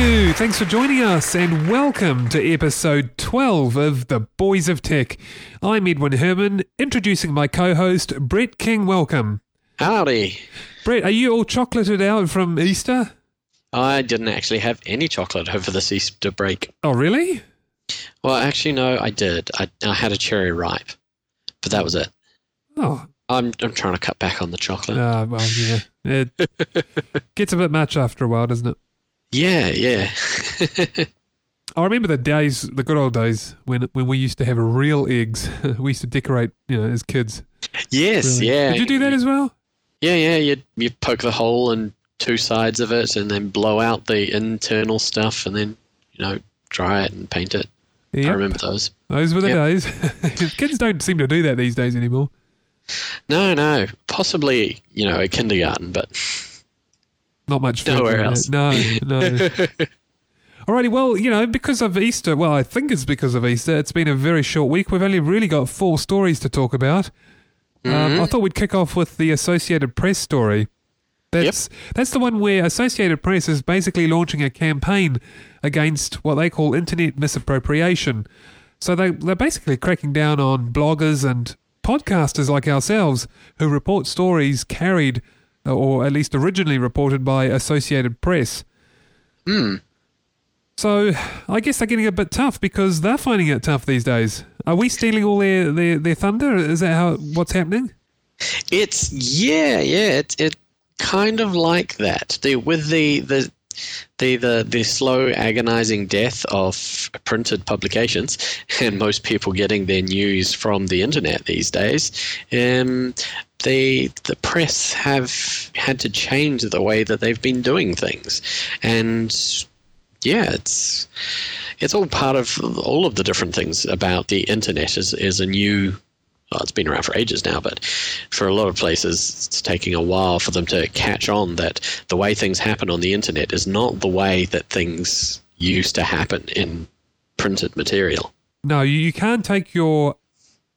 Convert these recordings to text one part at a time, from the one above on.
You. Thanks for joining us and welcome to episode 12 of The Boys of Tech. I'm Edwin Herman, introducing my co host, Brett King. Welcome. Howdy. Brett, are you all chocolated out from Easter? I didn't actually have any chocolate over this Easter break. Oh, really? Well, actually, no, I did. I, I had a cherry ripe, but that was it. Oh, I'm, I'm trying to cut back on the chocolate. uh, well, yeah. It gets a bit much after a while, doesn't it? Yeah, yeah. I remember the days, the good old days, when when we used to have real eggs. we used to decorate, you know, as kids. yes, Really. yeah. Did you do that as well? Yeah, yeah. You you poke the hole in two sides of it, and then blow out the internal stuff, and then you know dry it and paint it. I remember those. Those were the Yep. days. kids don't seem to do that these days anymore. No, no. Possibly, you know, a kindergarten, but Not much. Nowhere else. No, no. Alrighty, well, you know, because of Easter, well, I think it's because of Easter, it's been a very short week. We've only really got four stories to talk about. Um, I thought we'd kick off with the Associated Press story. That's that's the one where Associated Press is basically launching a campaign against what they call internet misappropriation. So they they're basically cracking down on bloggers and podcasters like ourselves who report stories carried or at least originally reported by Associated Press. hmm. So I guess they're getting a bit tough because they're finding it tough these days. Are we stealing all their, their, their thunder? Is that how what's happening? It's yeah, yeah. It it kind of like that. The with the the the the, the slow, agonizing death of printed publications, and most people getting their news from the internet these days. Um, the the press have had to change the way that they've been doing things, and yeah, it's it's all part of all of the different things about the internet is is a new well, it's been around for ages now, but for a lot of places, it's taking a while for them to catch on that the way things happen on the internet is not the way that things used to happen in printed material. No, you, can't take your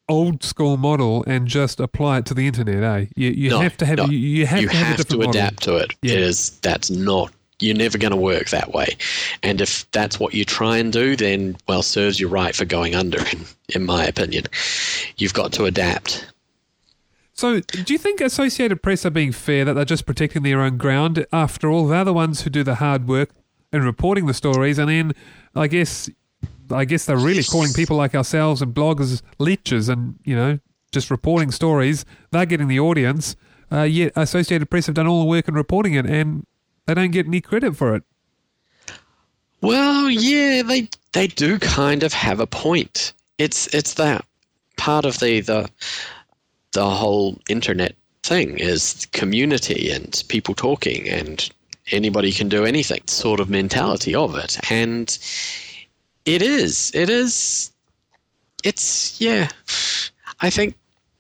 old school model and just apply it to the internet, eh? You, you No, have to have no. you, you have you to have, have to model. adapt to it. Yeah. It is that's not you're never going to work that way. And if that's what you try and do, then well, serves you right for going under. In, in my opinion, you've got to adapt. So, do you think Associated Press are being fair that they're just protecting their own ground? After all, they're the ones who do the hard work in reporting the stories, and then I guess, I guess they're really calling people like ourselves and bloggers leeches, and you know, just reporting stories. They're getting the audience. Uh, yet Associated Press have done all the work in reporting it, and they don't get any credit for it. Well, yeah, they they do kind of have a point. It's it's that part of the the the whole internet thing is community and people talking and anybody can do anything sort of mentality of it. And it is it is it's yeah. I think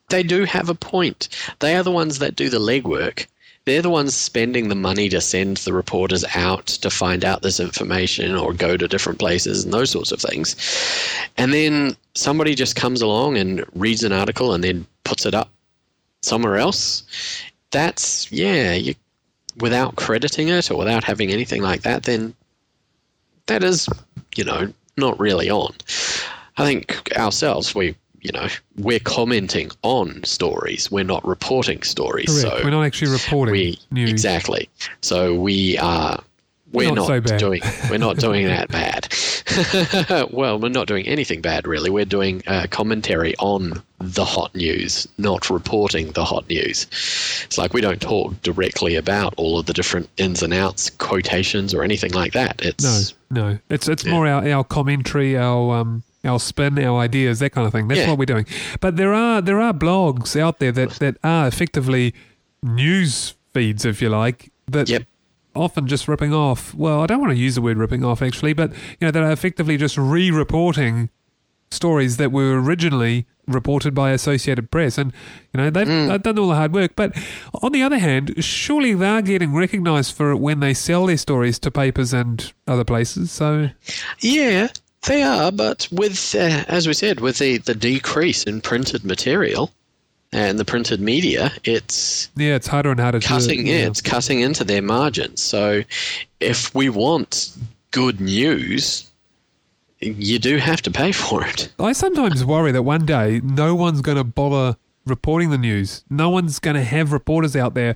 they do have a point. They are the ones that do the legwork. They're the ones spending the money to send the reporters out to find out this information or go to different places and those sorts of things. And then somebody just comes along and reads an article and then puts it up somewhere else. That's, yeah, you, without crediting it or without having anything like that, then that is, you know, not really on. I think ourselves, we, you know, we're commenting on stories. We're not reporting stories. Correct. So We're not actually reporting we news. exactly. So we are. We're Not not, so bad. doing. We're not doing that bad. well, we're not doing anything bad really. We're doing uh, commentary on the hot news, not reporting the hot news. It's like we don't talk directly about all of the different ins and outs, quotations, or anything like that. No, It's no. It's it's Yeah. more our, our commentary, our um our spin, our ideas, that kind of thing. That's Yeah. what we're doing. But there are there are blogs out there that, that are effectively news feeds, if you like, that Yep. Often just ripping off. Well, I don't want to use the word ripping off actually, but you know that are effectively just re-reporting stories that were originally reported by Associated Press, and you know they've, Mm. they've done all the hard work. But on the other hand, surely they are getting recognised for it when they sell their stories to papers and other places. So Yeah, they are, but with, uh, as we said, with the, the decrease in printed material and the printed media, it's yeah, it's harder and harder to cutting. yeah. Yeah, it's cutting into their margins. So, if we want good news, you do have to pay for it. I sometimes worry that one day no one's going to bother reporting the news. No one's going to have reporters out there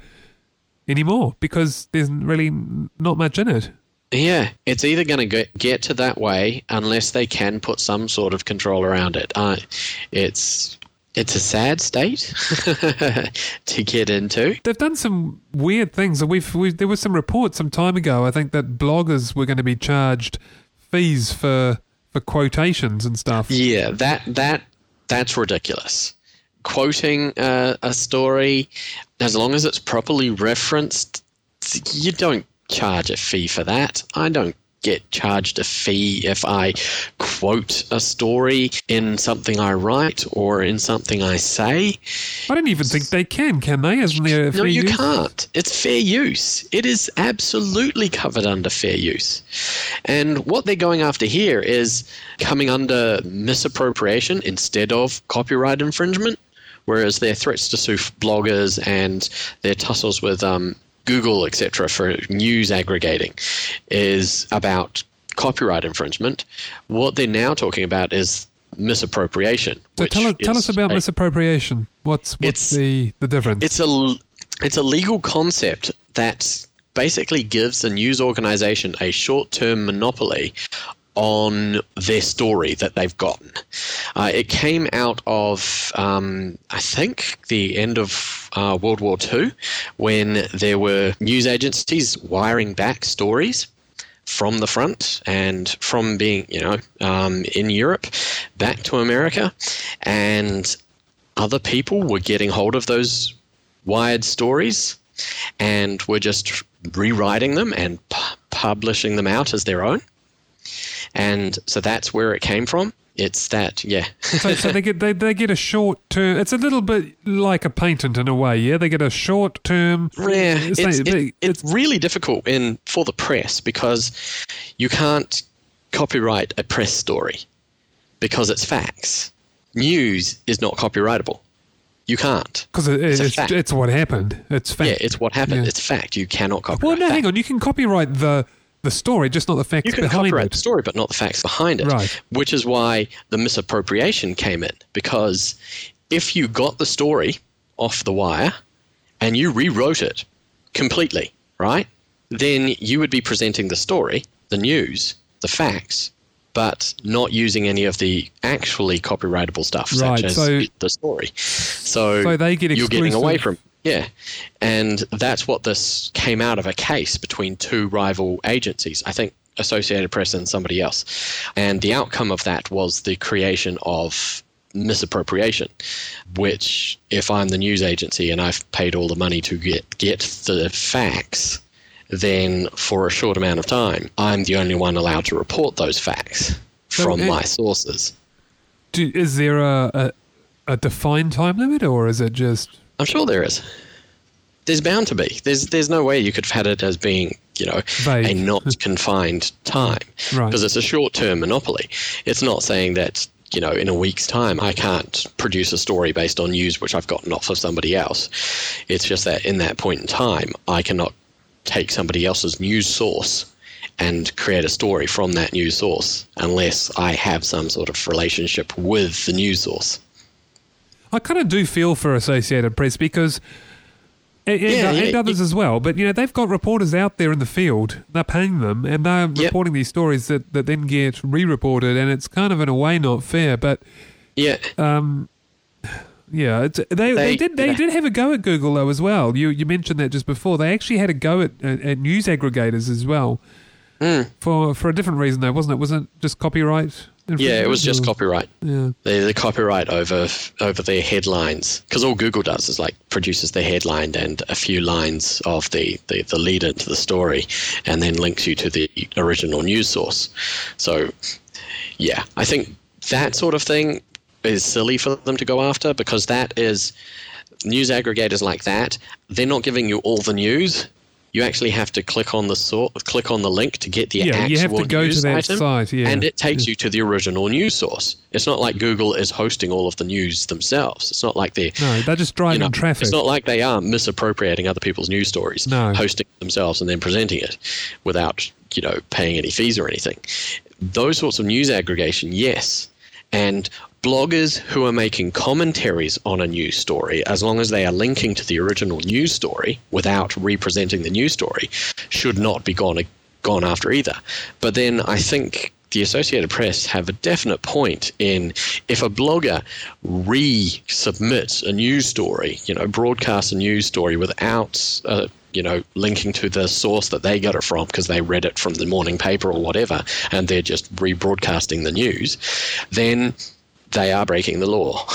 anymore because there's really not much in it. Yeah, it's either going to get, get to that way unless they can put some sort of control around it. Uh, it's it's a sad state to get into. They've done some weird things. We've, we there was some reports some time ago. I think that bloggers were going to be charged fees for for quotations and stuff. Yeah, that that that's ridiculous. Quoting uh, a story, as long as it's properly referenced, you don't charge a fee for that. I don't get charged a fee if I quote a story in something I write or in something I say. I don't even think they can. Can they? Isn't there No, you use? can't. It's fair use. It is absolutely covered under fair use. And what they're going after here is coming under misappropriation instead of copyright infringement, whereas their threats to sue bloggers and their tussles with um, Google, etc., for news aggregating is about copyright infringement. What they're now talking about is misappropriation. So tell, us- tell us about a- misappropriation. What's what's the the difference? it's a it's a legal concept that basically gives a news organization a short-term monopoly on their story that they've gotten. Uh, it came out of, um, I think, the end of uh, World War II, when there were news agencies wiring back stories from the front and from being, you know, um, in Europe back to America, and other people were getting hold of those wired stories and were just rewriting them and pu- publishing them out as their own. And so that's where it came from. It's that, yeah. so, so they get they, they get a short term. It's a little bit like a patent in a way. Yeah, they get a short term. Yeah, it's, like- it- it's really difficult in for the press because you can't copyright a press story because it's facts. News is not copyrightable. You can't. because it, It's it's, it's what happened. It's fact. Yeah, it's what happened. Yeah. It's fact. You cannot copyright. well, no, that. hang on. You can copyright the the story, just not the facts You can behind copyright it. the story, but not the facts behind it. Right. Which is why the misappropriation came in. Because if you got the story off the wire and you rewrote it completely, right? Then you would be presenting the story, the news, the facts, but not using any of the actually copyrightable stuff, Right, such as so- the story. So, So they get you're getting away from yeah, and that's what this came out of a case between two rival agencies. I think Associated Press and somebody else, and the outcome of that was the creation of misappropriation. Which, if I'm the news agency and I've paid all the money to get get the facts, then for a short amount of time, I'm the only one allowed to report those facts So from it- my sources. Do, is there a, a a defined time limit, or is it just I'm sure there is. There's bound to be. There's there's no way you could have had it as being, you know, Vague. a not confined time. Right. Because it's a short term monopoly. It's not saying that, you know, in a week's time I can't produce a story based on news which I've gotten off of somebody else. It's just that in that point in time I cannot take somebody else's news source and create a story from that news source unless I have some sort of relationship with the news source. I kind of do feel for Associated Press because. And, Yeah, and yeah, others as well, but you know they've got reporters out there in the field. They're paying them, and they're Yep. reporting these stories that, that then get re-reported, and it's kind of in a way not fair. But Yeah. um, yeah, it's, they, they They- did they did have a go at Google though as well. You you mentioned that just before. They actually had a go at, at, at news aggregators as well. Hmm. For for a different reason though, wasn't it? Wasn't it just copyright? Yeah, it was just or- copyright. Yeah. The, the copyright over over their headlines, because all Google does is like produces the headline and a few lines of the, the, the lead into the story, and then links you to the original news source. So, yeah, I think that sort of thing is silly for them to go after because that is news aggregators like that. They're not giving you all the news. You actually have to click on the sort, click on the link to get the Yeah, actual you have to go to news that item, site, yeah. and it takes you to the original news source. It's not like Google is hosting all of the news themselves. It's not like they're No, they're just driving you know, traffic. It's not like they are misappropriating other people's news stories, No. hosting themselves and then presenting it without you know paying any fees or anything. Those sorts of news aggregation, yes, and bloggers who are making commentaries on a news story, as long as they are linking to the original news story without representing the news story, should not be gone gone after either. But then I think the Associated Press have a definite point in if a blogger resubmits a news story, you know, broadcasts a news story without, uh, you know, linking to the source that they got it from because they read it from the morning paper or whatever, and they're just rebroadcasting the news, then they are breaking the law.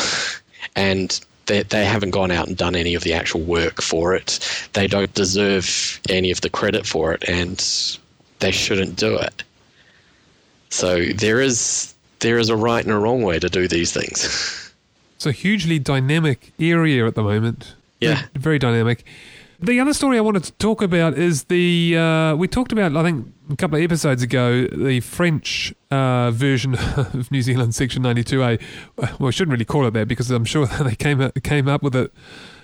and they, they haven't gone out and done any of the actual work for it. They don't deserve any of the credit for it, and they shouldn't do it. So there is there is a right and a wrong way to do these things. It's a hugely dynamic area at the moment. Yeah. Very, very dynamic. The other story I wanted to talk about is the uh, we talked about I think a couple of episodes ago the French uh, version of New Zealand Section 92A. Well, I shouldn't really call it that because I'm sure they came up, came up with it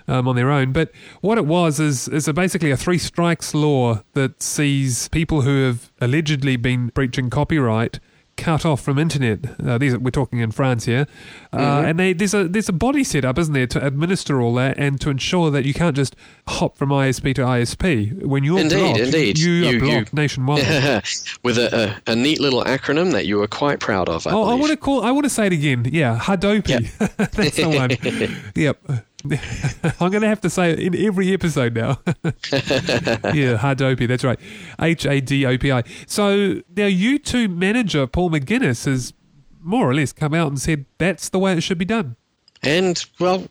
um, on their own. But what it was is is a basically a three strikes law that sees people who have allegedly been breaching copyright cut off from internet. Uh, these are, we're talking in France here, uh, and they, there's a there's a body set up, isn't there, to administer all that and to ensure that you can't just hop from ISP to ISP when you're Indeed, blocked. indeed. you, are You- blocked you- nationwide. With a, a, a neat little acronym that you were quite proud of. I Oh, I want to call. I want to say it again. Yeah, Hadopi. That's the one. yep. I'm going to have to say it in every episode now. yeah, Hadopi. That's right. H A D O P I. So now, U2 manager Paul McGuinness has more or less come out and said that's the way it should be done. And, well,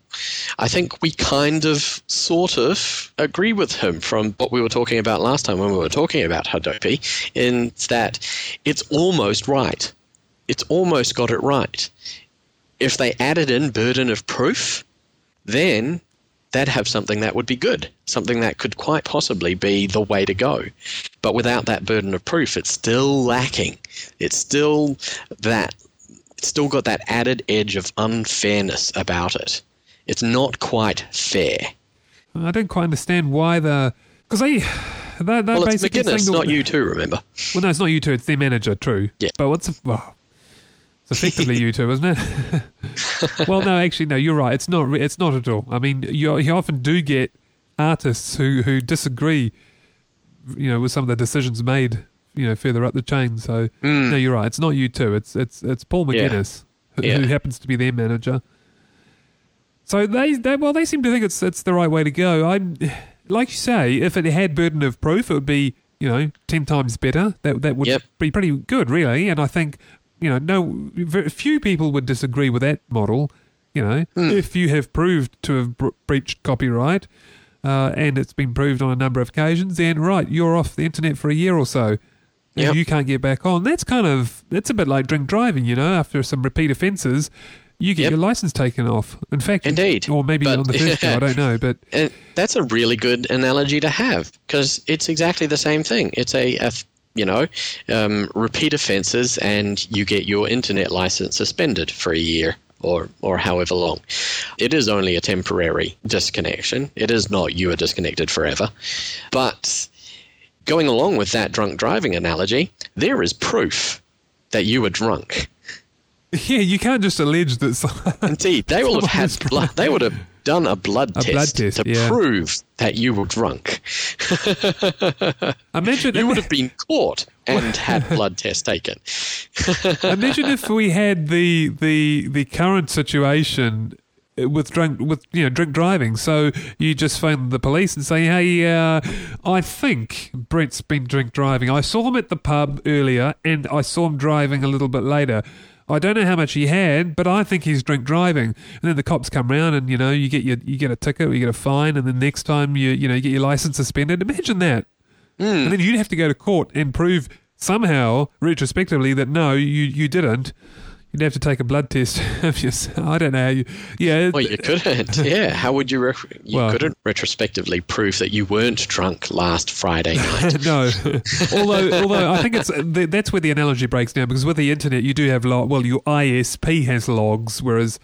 I think we kind of, sort of, agree with him from what we were talking about last time when we were talking about Hadopi, in that it's almost right. It's almost got it right. If they added in burden of proof, then they'd have something that would be good, something that could quite possibly be the way to go. But without that burden of proof, it's still lacking. It's still that it's still got that added edge of unfairness about it. It's not quite fair. I don't quite understand why the because they. They're, they're Well, it's basically McGuinness, saying not U2, remember? Well, no, it's not U2. It's their manager. True. Yeah. But what's well, it's effectively U2, isn't it? well, no, actually, no. You're right. It's not. It's not at all. I mean, you you often do get artists who who disagree, you know, with some of the decisions made, you know, further up the chain. So no, you're right. It's not U2. It's it's it's Paul Hmm. Yeah. McGuinness who, Yeah. who happens to be their manager. So they, they well they seem to think it's it's the right way to go. I'm like you say, if it had burden of proof, it would be you know ten times better. That that would Yep. be pretty good, really. And I think you know no very few people would disagree with that model. You know, Hmm. if you have proved to have br- breached copyright, uh, and it's been proved on a number of occasions, then right, you're off the internet for a year or so. Yep. you can't get back on. That's kind of that's a bit like drink driving, you know. After some repeat offences, you get Yep. your license taken off. In fact, Indeed. or maybe But- on the first go, I don't know. But And that's a really good analogy to have because it's exactly the same thing. It's a, a you know, um, repeat offences, and you get your internet license suspended for a year or or however long. It is only a temporary disconnection. It is not you are disconnected forever. But going along with that drunk driving analogy, there is proof that you were drunk. yeah, you can't just allege that. Indeed, they will have had blood. They would have done a blood A test, blood test, to yeah. prove that you were drunk. Imagine, You would have been caught and had blood test taken. imagine if we had the the the current situation with drunk with you know drink driving. So you just phone the police and say, "Hey, uh, I think Brett's been drink driving. I saw him at the pub earlier, and I saw him driving a little bit later." I don't know how much he had, but I think he's drink driving. And then the cops come round, and you know you get your you get a ticket, or you get a fine, and then next time you you know you get your license suspended. Imagine that. Hmm. And then you'd have to go to court and prove somehow retrospectively that no, you you didn't. You'd have to take a blood test of yourself. I don't know. How you, yeah. Well, you couldn't. Yeah. How would you? Re- you Well- couldn't retrospectively prove that you weren't drunk last Friday night. no, although although I think it's that's where the analogy breaks down because with the internet you do have log. Well, your ISP has logs, whereas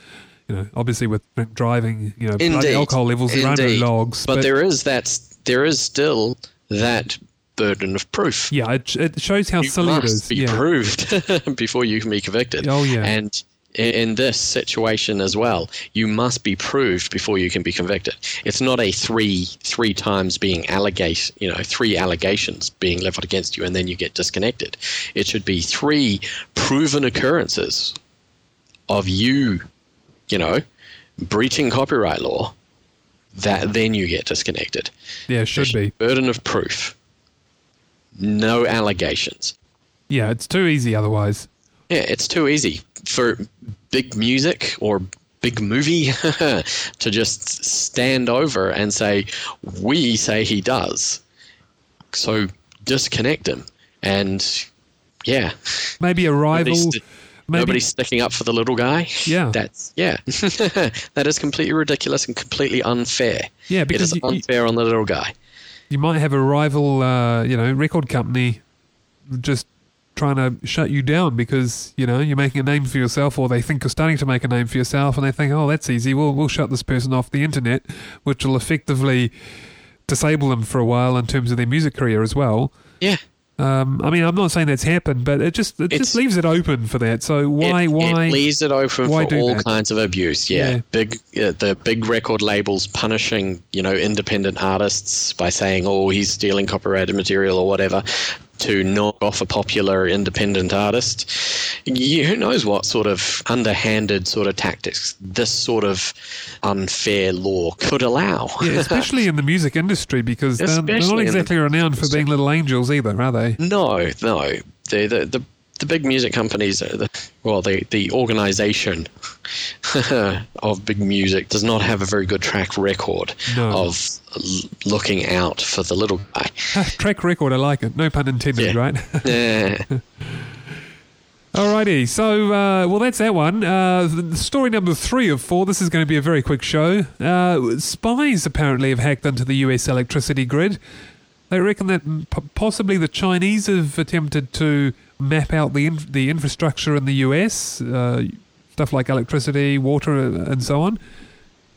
you know obviously with driving, you know, blood alcohol levels there are no logs. but, there is that. There is still that burden of proof. yeah, it, it shows how you silly it must is. be yeah. proved before you can be convicted. Oh, yeah. And in this situation as well, you must be proved before you can be convicted. It's not a three three times being allegate, you know, three allegations being leveled against you and then you get disconnected. It should be three proven occurrences of you, you know, breaching copyright law. That then you get disconnected. yeah, it should be. Burden of proof. No allegations. Yeah, it's too easy otherwise. Yeah, it's too easy for big music or big movie to just stand over and say, We say he does. So disconnect him. And yeah, Maybe a rival. nobody's, Maybe nobody's sticking up for the little guy. Yeah. That's, yeah. that is completely ridiculous and completely unfair. Yeah, it because is you- you- unfair on the little guy. You might have a rival, uh, you know, record company just trying to shut you down because you know you're making a name for yourself, or they think you're starting to make a name for yourself, and they think, oh, that's easy. We'll we'll shut this person off the internet, which will effectively disable them for a while in terms of their music career as well. Yeah. Um, I mean, I'm not saying that's happened, but it just it It's- just leaves it open for that. So why it, why it leaves it open for all that? kinds of abuse. Yeah, Yeah. big uh, the big record labels punishing you know independent artists by saying, "Oh, he's stealing copyrighted material" or whatever, to knock off a popular independent artist. You, who knows what sort of underhanded sort of tactics this sort of unfair law could allow? yeah, especially in the music industry because they're, they're not exactly renowned for being little angels either, are they? No, no. The the the, the big music companies, the, well, the the organization of big music does not have a very good track record No. of l- looking out for the little guy. Track record, I like it. No pun intended, Yeah. right? Eh, Alrighty, so uh, well, that's that one. Uh, story number three of four. This is going to be a very quick show. Uh, spies apparently have hacked into the U.S. electricity grid. They reckon that possibly the Chinese have attempted to map out the in- the infrastructure in the U.S. Uh, stuff like electricity, water, uh, and so on.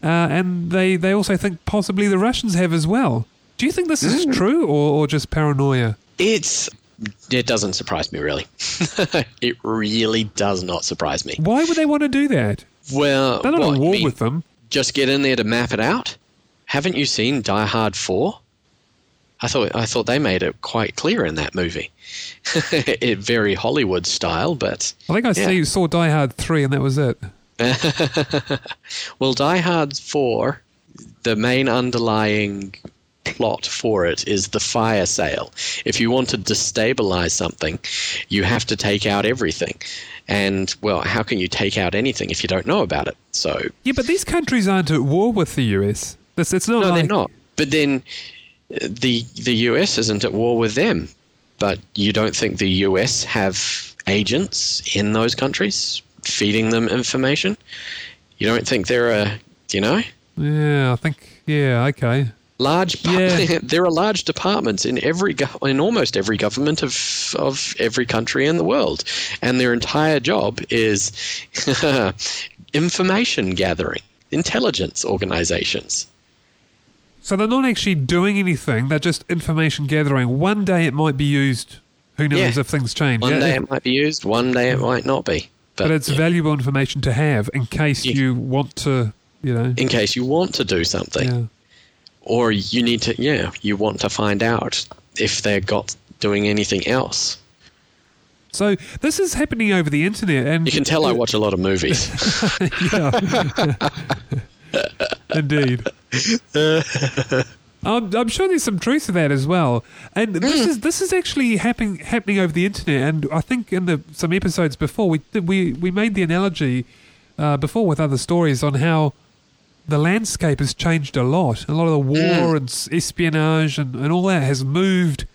Uh, and they they also think possibly the Russians have as well. Do you think this is true or, or just paranoia? it's it doesn't surprise me really. it really does not surprise me. Why would they want to do that? Well, They're not what, at war mean with them. just get in there to map it out. Haven't you seen Die Hard Four? I thought I thought they made it quite clear in that movie. it very Hollywood style, but I think I Yeah. see, saw Die Hard 3 and that was it. well, Die Hard Four, the main underlying plot for it is the fire sale. If you want to destabilize something, you have to take out everything. And well, how can you take out anything if you don't know about it? So Yeah, but these countries aren't at war with the US. It's, it's not No, like, they're not. But then the the US isn't at war with them. But you don't think the US have agents in those countries feeding them information? You don't think they're a you know Yeah, I think, yeah, okay. large? Yeah. there are large departments in every in almost every government of of every country in the world, and their entire job is information gathering, intelligence organizations. So they're not actually doing anything, they're just information gathering. One day it might be used, who knows Yeah. if things change. One yeah? day it might be used, one day it might not be. but it's yeah, valuable information to have in case you want to, you know. in case you want to do something, or you need to, yeah, you want to find out if they're got doing anything else. So this is happening over the internet, and You can tell I watch a lot of movies. yeah. Indeed. I'm, I'm sure there's some truth to that as well, and this is this is actually happening happening over the internet. And I think in the some episodes before we did, we we made the analogy uh, before with other stories on how the landscape has changed a lot. A lot of the war and espionage and, and all that has moved,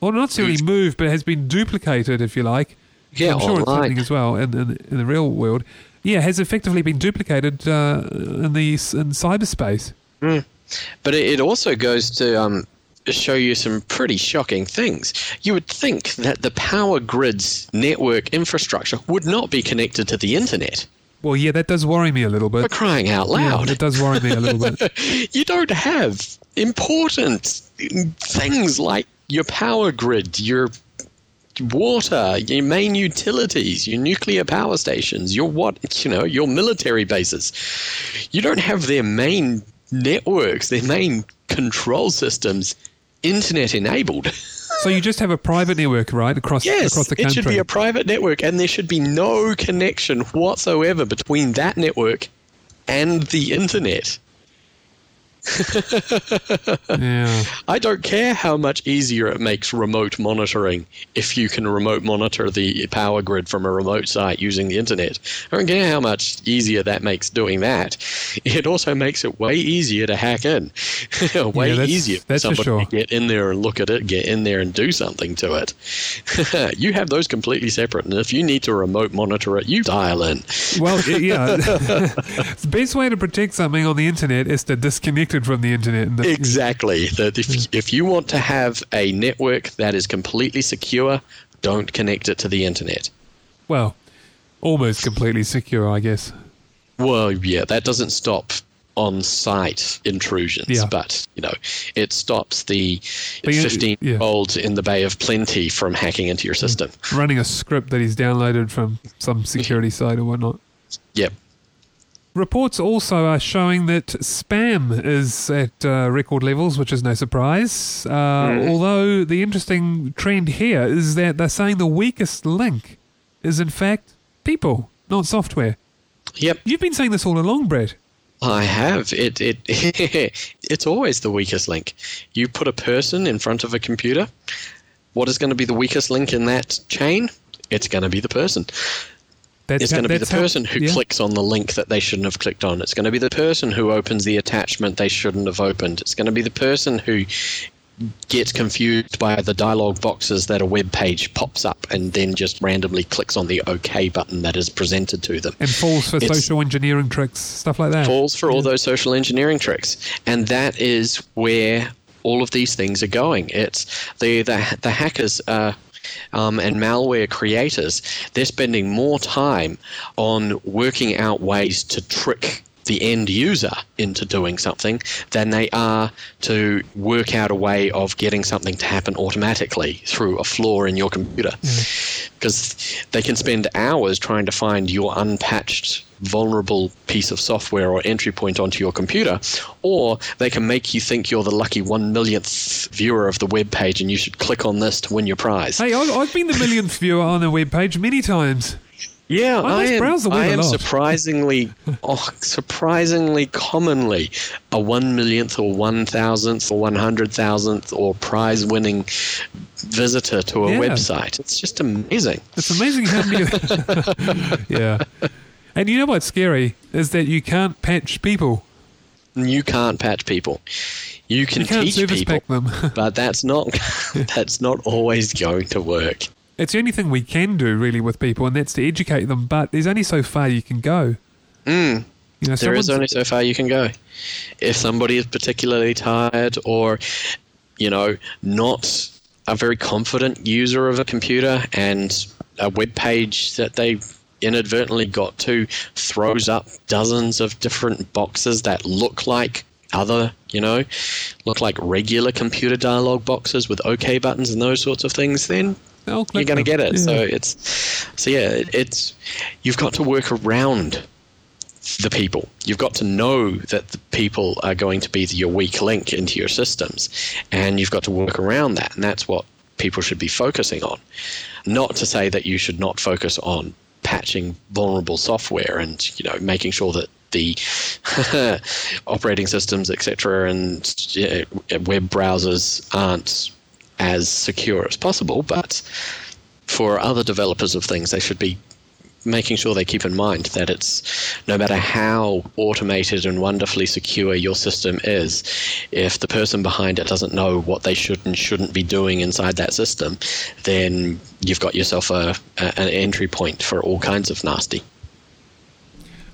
well, not necessarily moved, but has been duplicated, if you like. Yeah, I'm sure it's happening as well in, in, in the real world. Yeah, has effectively been duplicated uh, in the in cyberspace. But it it also goes to um, show you some pretty shocking things. You would think that the power grid's network infrastructure would not be connected to the internet. Well, yeah, that does worry me a little For bit. crying out Yeah, loud. it does worry me a little bit. you don't have important things like your power grid, your water, your main utilities, your nuclear power stations, your what you know, your military bases. You don't have their main networks, their main control systems internet enabled. So you just have a private network, right, across Yes, across the country. it should be a private network and there should be no connection whatsoever between that network and the internet. yeah. I don't care how much easier it makes remote monitoring if you can remote monitor the power grid from a remote site using the internet. I don't care how much easier that makes doing that. It also makes it way easier to hack in. way Yeah, that's- easier for that's for somebody sure. to get in there and look at it, get in there and do something to it. you have those completely separate, and if you need to remote monitor it, you dial in. Well, yeah. the best way to protect something on the internet is to disconnect it from the internet. The- Exactly. That if, if you want to have a network that is completely secure, don't connect it to the internet. Well, almost completely secure, I guess. Well, yeah, that doesn't stop on-site intrusions, Yeah. but you know, it stops the But you- yeah. fifteen-year-olds in the Bay of Plenty from hacking into your mm. system. Running a script that he's downloaded from some security site or whatnot. Yep. Reports also are showing that spam is at uh, record levels, which is no surprise. Uh, Although the interesting trend here is that they're saying the weakest link is, in fact, people, not software. Yep. You've been saying this all along, Brett. I have. It it it's always the weakest link. You put a person in front of a computer. What is going to be the weakest link in that chain? It's going to be the person. That's It's going to be the that's how- person who yeah. clicks on the link that they shouldn't have clicked on. It's going to be the person who opens the attachment they shouldn't have opened. It's going to be the person who gets confused by the dialog boxes that a web page pops up and then just randomly clicks on the OK button that is presented to them. and falls for It's- social engineering tricks, stuff like that. falls for all those social engineering tricks, and that is where all of these things are going. It's the the, the hackers. Uh, um, and malware creators, they're spending more time on working out ways to trick the end user into doing something than they are to work out a way of getting something to happen automatically through a flaw in your computer. Because they can spend hours trying to find your unpatched, vulnerable piece of software or entry point onto your computer, or they can make you think you're the lucky one millionth viewer of the web page and you should click on this to win your prize. Hey, I've, I've been the millionth viewer on a web page many times. Yeah, I I, am, browse the web I am surprisingly, oh, surprisingly commonly a one millionth or one thousandth or one hundred thousandth or prize winning visitor to a Yeah. website. It's just amazing. It's amazing how many. yeah. And you know what's scary is that you can't patch people. You can't patch people. You can You teach people, them. but that's not that's not always going to work. it's the only thing we can do really with people, and that's to educate them. But there's only so far you can go. Mm. You know, There is only so far you can go. If somebody is particularly tired or, you know, not a very confident user of a computer and a web page that they inadvertently got to throws up dozens of different boxes that look like other, you know, look like regular computer dialog boxes with OK buttons and those sorts of things, then you're going to get it. Yeah. So it's so yeah, it's you've got to work around the people. You've got to know that the people are going to be your weak link into your systems, and you've got to work around that. And that's what people should be focusing on. Not to say that you should not focus on patching vulnerable software and you know making sure that the operating systems, etc., and you know, web browsers aren't as secure as possible. But for other developers of things, they should be making sure they keep in mind that it's no matter how automated and wonderfully secure your system is, if the person behind it doesn't know what they should and shouldn't be doing inside that system, then you've got yourself a, a an entry point for all kinds of nasty.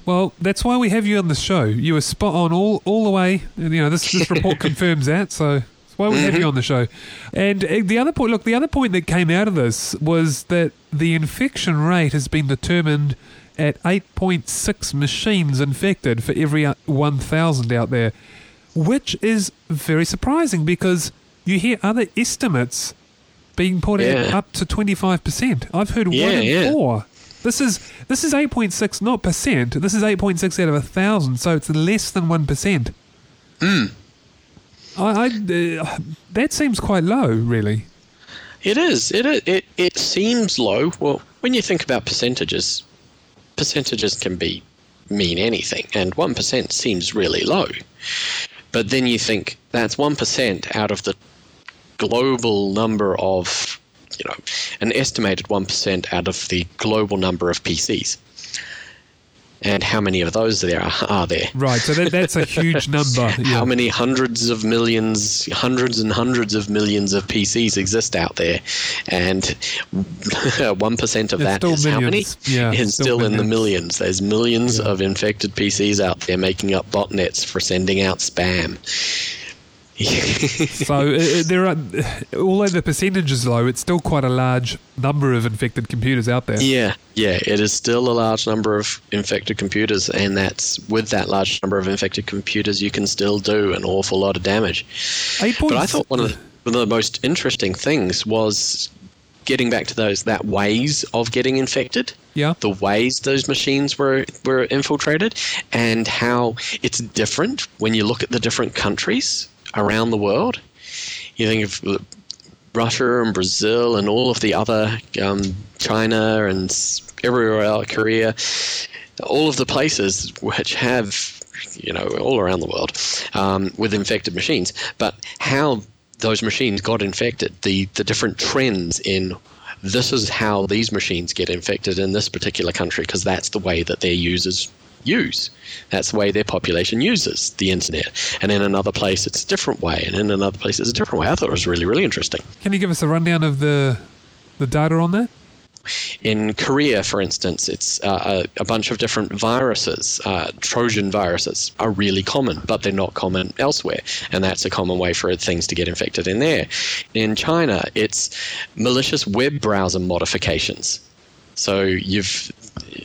Well, that's why we have you on the show. You were spot on all, all the way. And, you know, this, this report confirms that. So why we have you on the show. And uh, the other point, look, the other point that came out of this was that the infection rate has been determined at 8.6 machines infected for every uh, 1,000 out there, which is very surprising because you hear other estimates being put at up to 25%. I've heard Yeah, one in yeah. four. This is this is eight point six, not percent. This is eight point six out of a thousand, so it's less than one percent. Hmm. I, I uh, that seems quite low, really. It is. It, is- it it seems low. Well, when you think about percentages, percentages can be mean anything, and one percent seems really low. But then you think that's one percent out of the global number of, you know, an estimated one percent out of the global number of PCs. And how many of those there are, are there? Right, so that, that's a huge number. How many hundreds of millions, hundreds and hundreds of millions of PCs exist out there, and one percent of It's that is how many? millions. Yeah, it's still still, in the millions. millions. There's millions Yeah. of infected PCs out there making up botnets for sending out spam. So uh, uh, there are, although the percentage is low, it's still quite a large number of infected computers out there. Yeah, yeah, it is still a large number of infected computers, and that's with that large number of infected computers, you can still do an awful lot of damage. Eight But I thought one of the, one of the most interesting things was getting back to those that ways of getting infected, Yeah. the ways those machines were were infiltrated, and how it's different when you look at the different countries around the world. You think of Russia and Brazil and all of the other um, China and everywhere else, Korea, all of the places which have, you know, all around the world um, with infected machines, but how those machines got infected, the, the different trends in this is how these machines get infected in this particular country because that's the way that their users use. That's the way their population uses the internet. And in another place, it's a different way, and in another place, it's a different way. I thought it was really, really interesting. Can you give us a rundown of the the data on that? In Korea, for instance, it's uh, a, a bunch of different viruses. Uh, Trojan viruses are really common, but they're not common elsewhere, and that's a common way for things to get infected in there. In China, it's malicious web browser modifications. So you've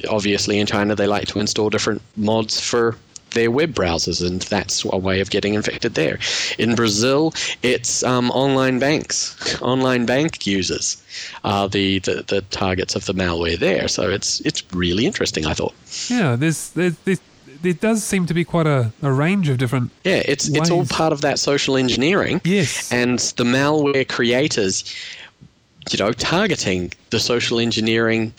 obviously in China they like to install different mods for their web browsers, and that's a way of getting infected there. In Brazil, it's um, online banks. Online bank users are the, the, the targets of the malware there. So it's it's really interesting. I thought. Yeah, there's there's, there's there does seem to be quite a, a range of different. Yeah, it's it's all part of that social engineering. Yes. And the malware creators, you know, targeting the social engineering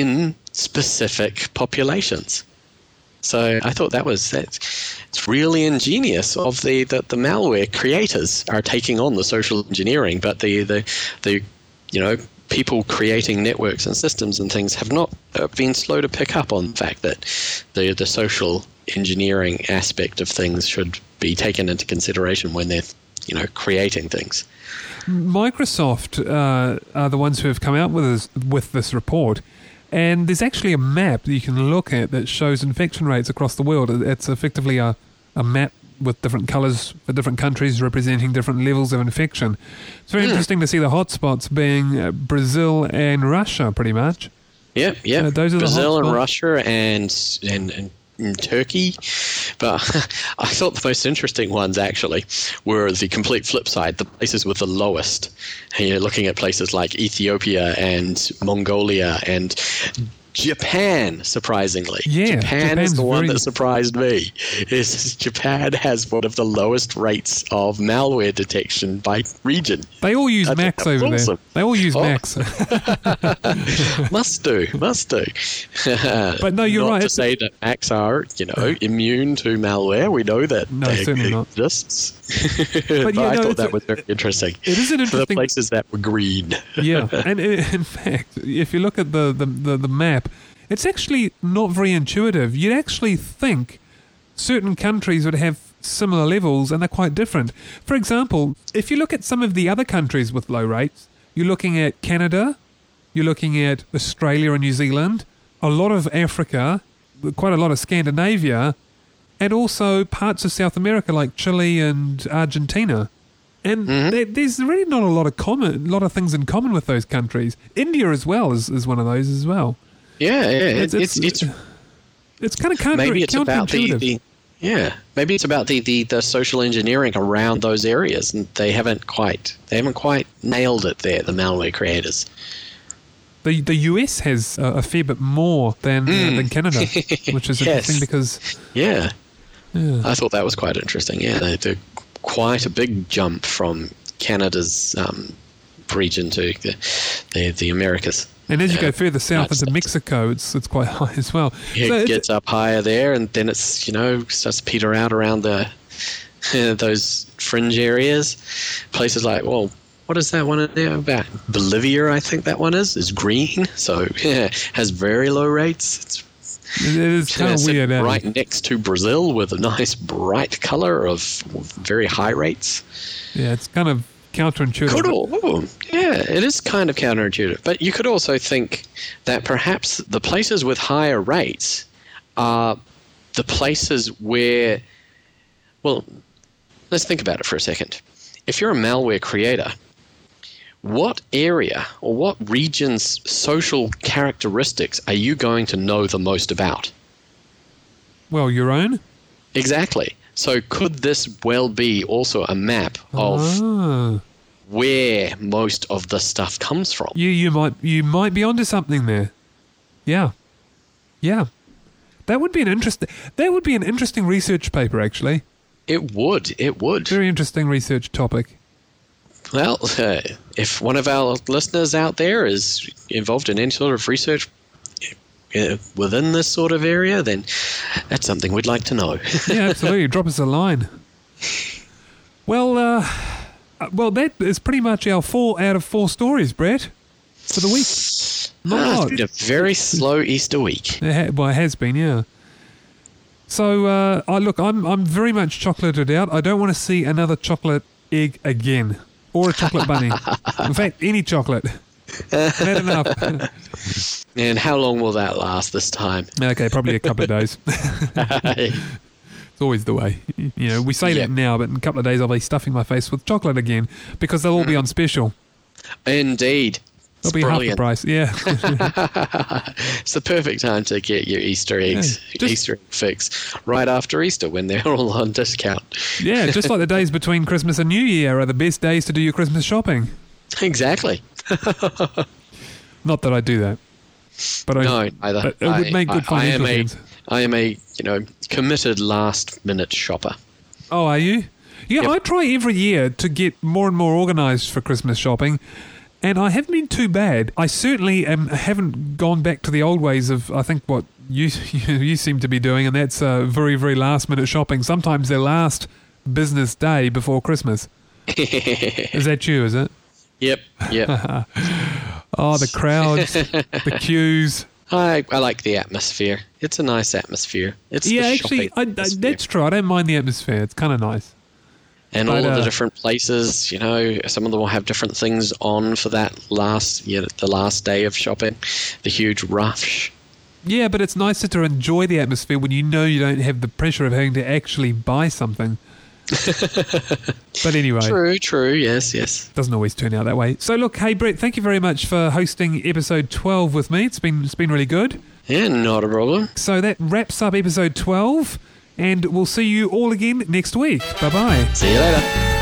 in specific populations. So I thought that was it's really ingenious of the, the, the malware creators are taking on the social engineering, but the, the the you know people creating networks and systems and things have not uh, been slow to pick up on the fact that the the social engineering aspect of things should be taken into consideration when they're you know creating things. Microsoft uh, are the ones who have come out with this, with this report, and there's actually a map that you can look at that shows infection rates across the world. It's effectively a, a map with different colours for different countries representing different levels of infection. It's very interesting to see the hotspots being uh, Brazil and Russia, pretty much. Yeah, yeah. Those are the Brazil and. Russia and, and and and Turkey. But I thought the most interesting ones actually were the complete flip side, the places with the lowest. You're looking at places like Ethiopia and Mongolia and Japan, surprisingly. Yeah, Japan Japan's is the one very- that surprised me. Is Japan has one of the lowest rates of malware detection by region. They all use I Macs over awesome. there. They all use Oh. Macs. must do, must do. But no, you're not right, to say that Macs are, you know, immune to malware. We know that No, certainly not. exists. yeah, but I thought a- that was very interesting. it is an For the places that were green. yeah, and in fact, if you look at the, the, the, the map, it's actually not very intuitive. You'd actually think certain countries would have similar levels, and they're quite different. For example, if you look at some of the other countries with low rates, you're looking at Canada, you're looking at Australia and New Zealand, a lot of Africa, quite a lot of Scandinavia, and also parts of South America like Chile and Argentina. And there, there's really not a lot of common, lot of things in common with those countries. India as well is, is one of those as well. Yeah, yeah. It's It's, it's, it's It's kind of counter, maybe it's about the, counterintuitive. the yeah maybe it's about the, the, the social engineering around those areas and they haven't quite they haven't quite nailed it there the malware creators The the US has a, a fair bit more than uh, than Canada, which is. Yes. interesting because yeah yeah, i thought that was quite interesting yeah. They do quite a big jump from canada's um, region to the, the, the americas. And as you Yeah. go further south into Mexico, it's it's quite high as well. it So it's- gets up higher there and then it's you know starts to peter out around the those fringe areas. Places like well what is that one in there about? Bolivia i think that one is is green. So yeah has very low rates. It's it is kind of weird. right next to brazil with a nice bright color of very high rates Yeah, it's kind of counterintuitive. could all oh, yeah it is kind of counterintuitive but you could also think that perhaps the places with higher rates are the places where well let's think about it for a second if you're a malware creator what area or what region's social characteristics are you going to know the most about Well, your own. exactly so could this well be also a map of Ah, where most of the stuff comes from. you you might you might be onto something there. Yeah, yeah. That would be an interesting. That would be an interesting research paper, actually. It would, it would. Very interesting research topic. Well, uh, if one of our listeners out there is involved in any sort of research uh, within this sort of area, then that's something we'd like to know. Yeah, absolutely. Drop us a line. Well, uh, uh, well, that is pretty much our four out of four stories, Brett, for the week. Ah, it's been a very slow Easter week. It ha- well, it has been, yeah. So, uh, I look, I'm I'm very much chocolated out. I don't want to see another chocolate egg again, or a chocolate bunny. In fact, any chocolate. Enough. And how long will that last this time? okay, probably a couple of days. It's always the way. You know, we say Yeah. that now, but in a couple of days I'll be stuffing my face with chocolate again because they'll all be mm. on special. Indeed. It's be brilliant. half the price. Yeah. It's the perfect time to get your Easter eggs, Yeah, just- Easter egg fix, right after Easter when they're all on discount. yeah, just like the days between Christmas and New Year are the best days to do your Christmas shopping. Exactly. Not that I do that. But I, No, either. but it would make good I, I am a, sense. I am a, you know, committed last minute shopper. Oh, are you? Yeah, Yep. I try every year to get more and more organised for Christmas shopping, and I haven't been too bad. I certainly am, haven't gone back to the old ways of I think what you you seem to be doing, and that's uh, very very last minute shopping. Sometimes the last business day before Christmas. Is that you? Is it? Yep, yep. Oh, the crowds, the queues. I, I like the atmosphere. It's a nice atmosphere. It's yeah, actually, I, I, that's true. I don't mind the atmosphere. It's kind of nice. And but, all of uh, the different places. You know, some of them will have different things on for that last, yeah, the last day of shopping. The huge rush. Yeah, but it's nicer to enjoy the atmosphere when you know you don't have the pressure of having to actually buy something. but anyway, True, true. Yes, yes. doesn't always turn out that way. So look, hey Brett, thank you very much for hosting episode 12 with me. It's been it's been really good. Yeah, not a problem. So that wraps up episode 12 and we'll see you all again next week. Bye-bye. See you later.